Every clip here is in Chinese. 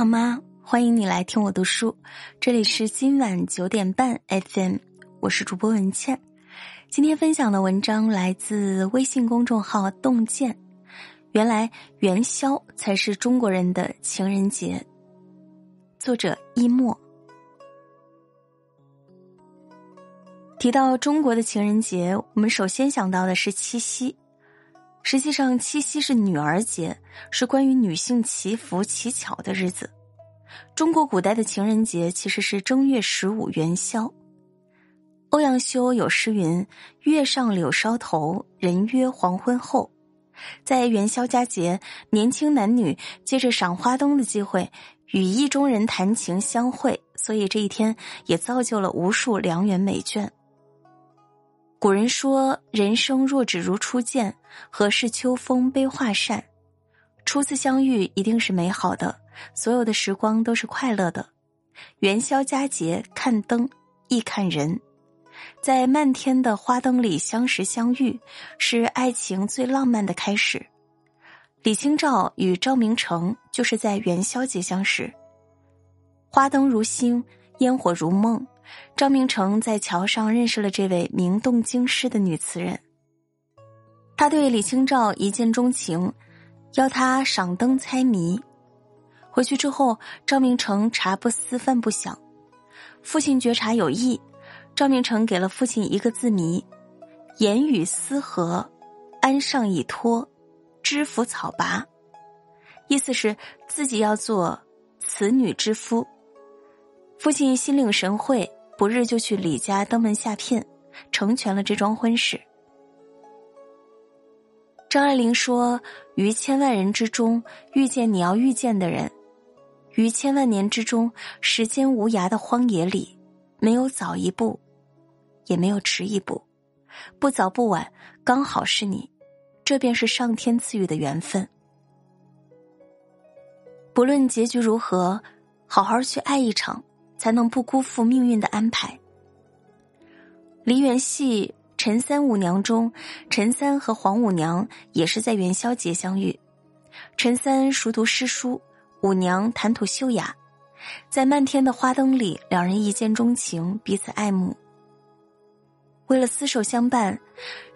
好吗？欢迎你来听我读书，这里是今晚九点半 FM，我是主播文倩。今天分享的文章来自微信公众号“洞见”。原来元宵才是中国人的情人节。作者一墨。提到中国的情人节，我们首先想到的是七夕。实际上，七夕是女儿节，是关于女性祈福乞巧的日子。中国古代的情人节其实是正月十五元宵。欧阳修有诗云：“月上柳梢头，人约黄昏后。”在元宵佳节，年轻男女借着赏花灯的机会，与意中人谈情相会，所以这一天也造就了无数良缘美眷。古人说：“人生若只如初见，何事秋风悲画扇。”初次相遇一定是美好的，所有的时光都是快乐的。元宵佳节看灯，亦看人，在漫天的花灯里相识相遇，是爱情最浪漫的开始。李清照与赵明诚就是在元宵节相识。花灯如星，烟火如梦。赵明诚在桥上认识了这位名动京师的女词人。他对李清照一见钟情，邀她赏灯猜谜。回去之后，赵明诚茶不思饭不想，父亲觉察有异，赵明诚给了父亲一个字谜：“言语思和，安上一托，知府草拔。”意思是自己要做此女之夫。父亲心领神会。不日就去李家登门下聘，成全了这桩婚事。张爱玲说：“于千万人之中遇见你要遇见的人，于千万年之中时间无涯的荒野里，没有早一步，也没有迟一步，不早不晚，刚好是你，这便是上天赐予的缘分。不论结局如何，好好去爱一场。”才能不辜负命运的安排。梨园戏《陈三五娘》中，陈三和黄五娘也是在元宵节相遇。陈三熟读诗书，五娘谈吐秀雅，在漫天的花灯里，两人一见钟情，彼此爱慕。为了厮守相伴，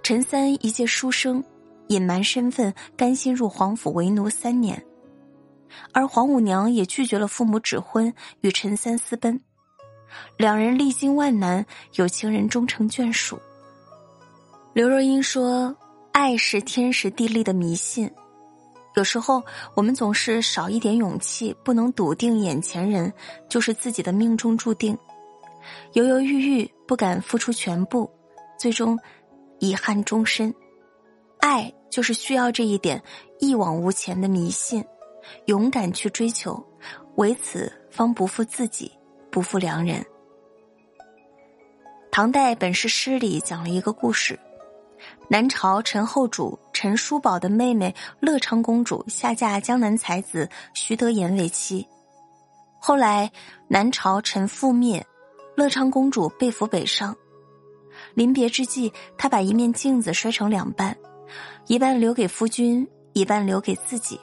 陈三一介书生，隐瞒身份，甘心入皇府为奴三年。而黄五娘也拒绝了父母指婚，与陈三私奔。两人历经万难，有情人终成眷属。刘若英说：“爱是天时地利的迷信，有时候我们总是少一点勇气，不能笃定眼前人就是自己的命中注定，犹犹豫豫，不敢付出全部，最终遗憾终身。爱就是需要这一点一往无前的迷信。”勇敢去追求，唯此方不负自己，不负良人。唐代本是诗里讲了一个故事：南朝陈后主陈叔宝的妹妹乐昌公主下嫁江南才子徐德言为妻。后来南朝陈覆灭，乐昌公主被俘北上。临别之际，她把一面镜子摔成两半，一半留给夫君，一半留给自己。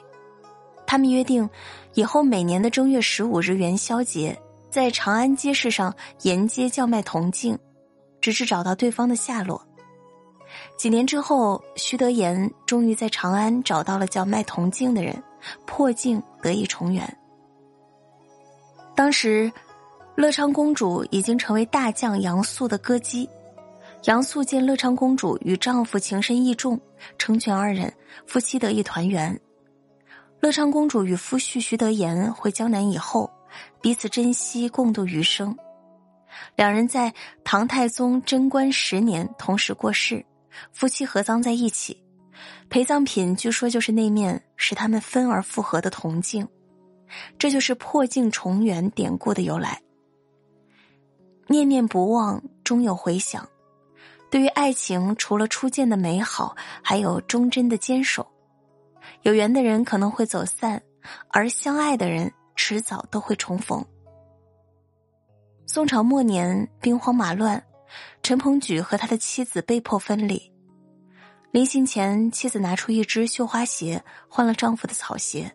他们约定，以后每年的正月十五日元宵节，在长安街市上沿街叫卖铜镜，直至找到对方的下落。几年之后，徐德言终于在长安找到了叫卖铜镜的人，破镜得以重圆。当时，乐昌公主已经成为大将杨素的歌姬，杨素见乐昌公主与丈夫情深意重，成全二人，夫妻得以团圆。乐昌公主与夫婿徐德言回江南以后，彼此珍惜，共度余生。两人在唐太宗贞观十年同时过世，夫妻合葬在一起，陪葬品据说就是那面使他们分而复合的铜镜，这就是破镜重圆典故的由来。念念不忘，终有回响。对于爱情，除了初见的美好，还有忠贞的坚守。有缘的人可能会走散，而相爱的人迟早都会重逢。宋朝末年，兵荒马乱，陈鹏举和他的妻子被迫分离。临行前，妻子拿出一只绣花鞋换了丈夫的草鞋，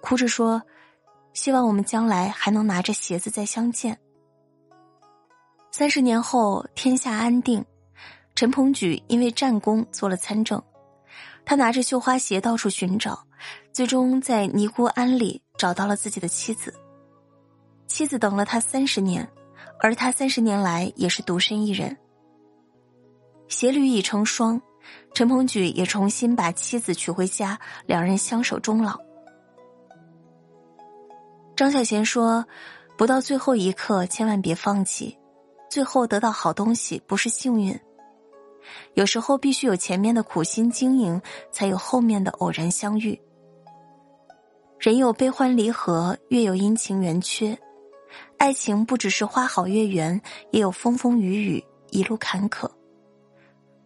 哭着说：“希望我们将来还能拿着鞋子再相见。三十年后，天下安定，陈鹏举因为战功做了参政，他拿着绣花鞋到处寻找，最终在尼姑庵里找到了自己的妻子。妻子等了他三十年，而他三十年来也是独身一人。鞋履已成双，陈鹏举也重新把妻子娶回家，两人相守终老。张小娴说：“不到最后一刻，千万别放弃。”最后得到好东西不是幸运，有时候必须有前面的苦心经营，才有后面的偶然相遇。人有悲欢离合，月有阴晴圆缺，爱情不只是花好月圆，也有风风雨雨，一路坎坷。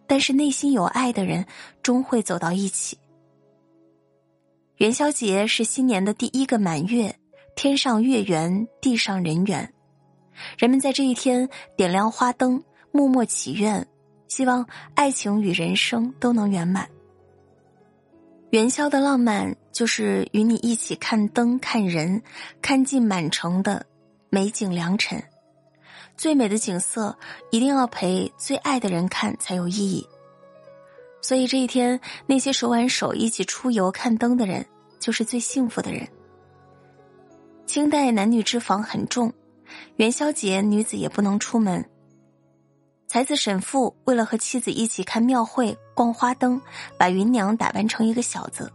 但是内心有爱的人，终会走到一起。元宵节是新年的第一个满月，天上月圆，地上人圆。人们在这一天点亮花灯，默默祈愿，希望爱情与人生都能圆满。元宵的浪漫就是与你一起看灯、看人，看尽满城的美景良辰。最美的景色一定要陪最爱的人看才有意义。所以这一天，那些手挽手一起出游看灯的人，就是最幸福的人。清代男女之防很重。元宵节，女子也不能出门。才子沈复为了和妻子一起看庙会、逛花灯，把芸娘打扮成一个小子。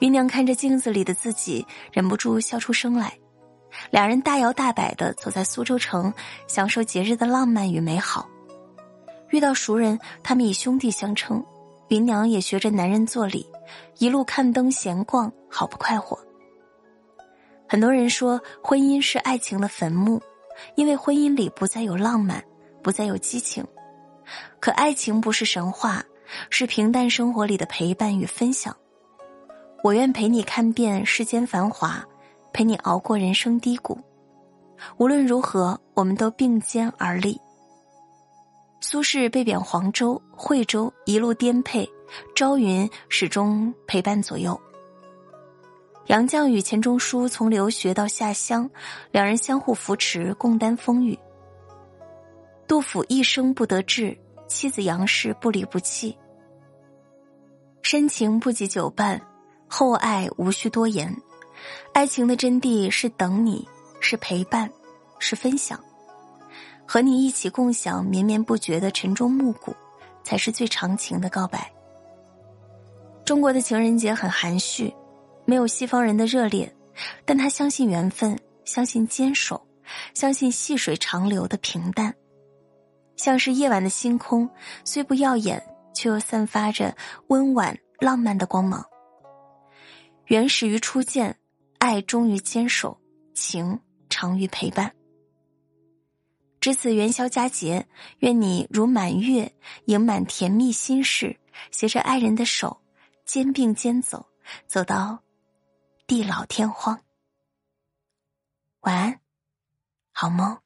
芸娘看着镜子里的自己，忍不住笑出声来。两人大摇大摆的走在苏州城，享受节日的浪漫与美好。遇到熟人，他们以兄弟相称。芸娘也学着男人做礼，一路看灯闲逛，好不快活。很多人说婚姻是爱情的坟墓，因为婚姻里不再有浪漫，不再有激情。可爱情不是神话，是平淡生活里的陪伴与分享。我愿陪你看遍世间繁华，陪你熬过人生低谷。无论如何，我们都并肩而立。苏轼被贬黄州、惠州，一路颠沛，朝云始终陪伴左右。杨绛与钱钟书从留学到下乡，两人相互扶持，共担风雨。杜甫一生不得志，妻子杨氏不离不弃。深情不及久伴，厚爱无需多言。爱情的真谛是等你，是陪伴，是分享。和你一起共享绵绵不绝的晨钟暮鼓，才是最长情的告白。中国的情人节很含蓄。没有西方人的热烈，但他相信缘分，相信坚守，相信细水长流的平淡，像是夜晚的星空，虽不耀眼，却又散发着温婉浪漫的光芒。原始于初见，爱忠于坚守，情长于陪伴。值此元宵佳节，愿你如满月，盈满甜蜜心事，携着爱人的手，肩并肩走，走到。地老天荒，晚安，好梦。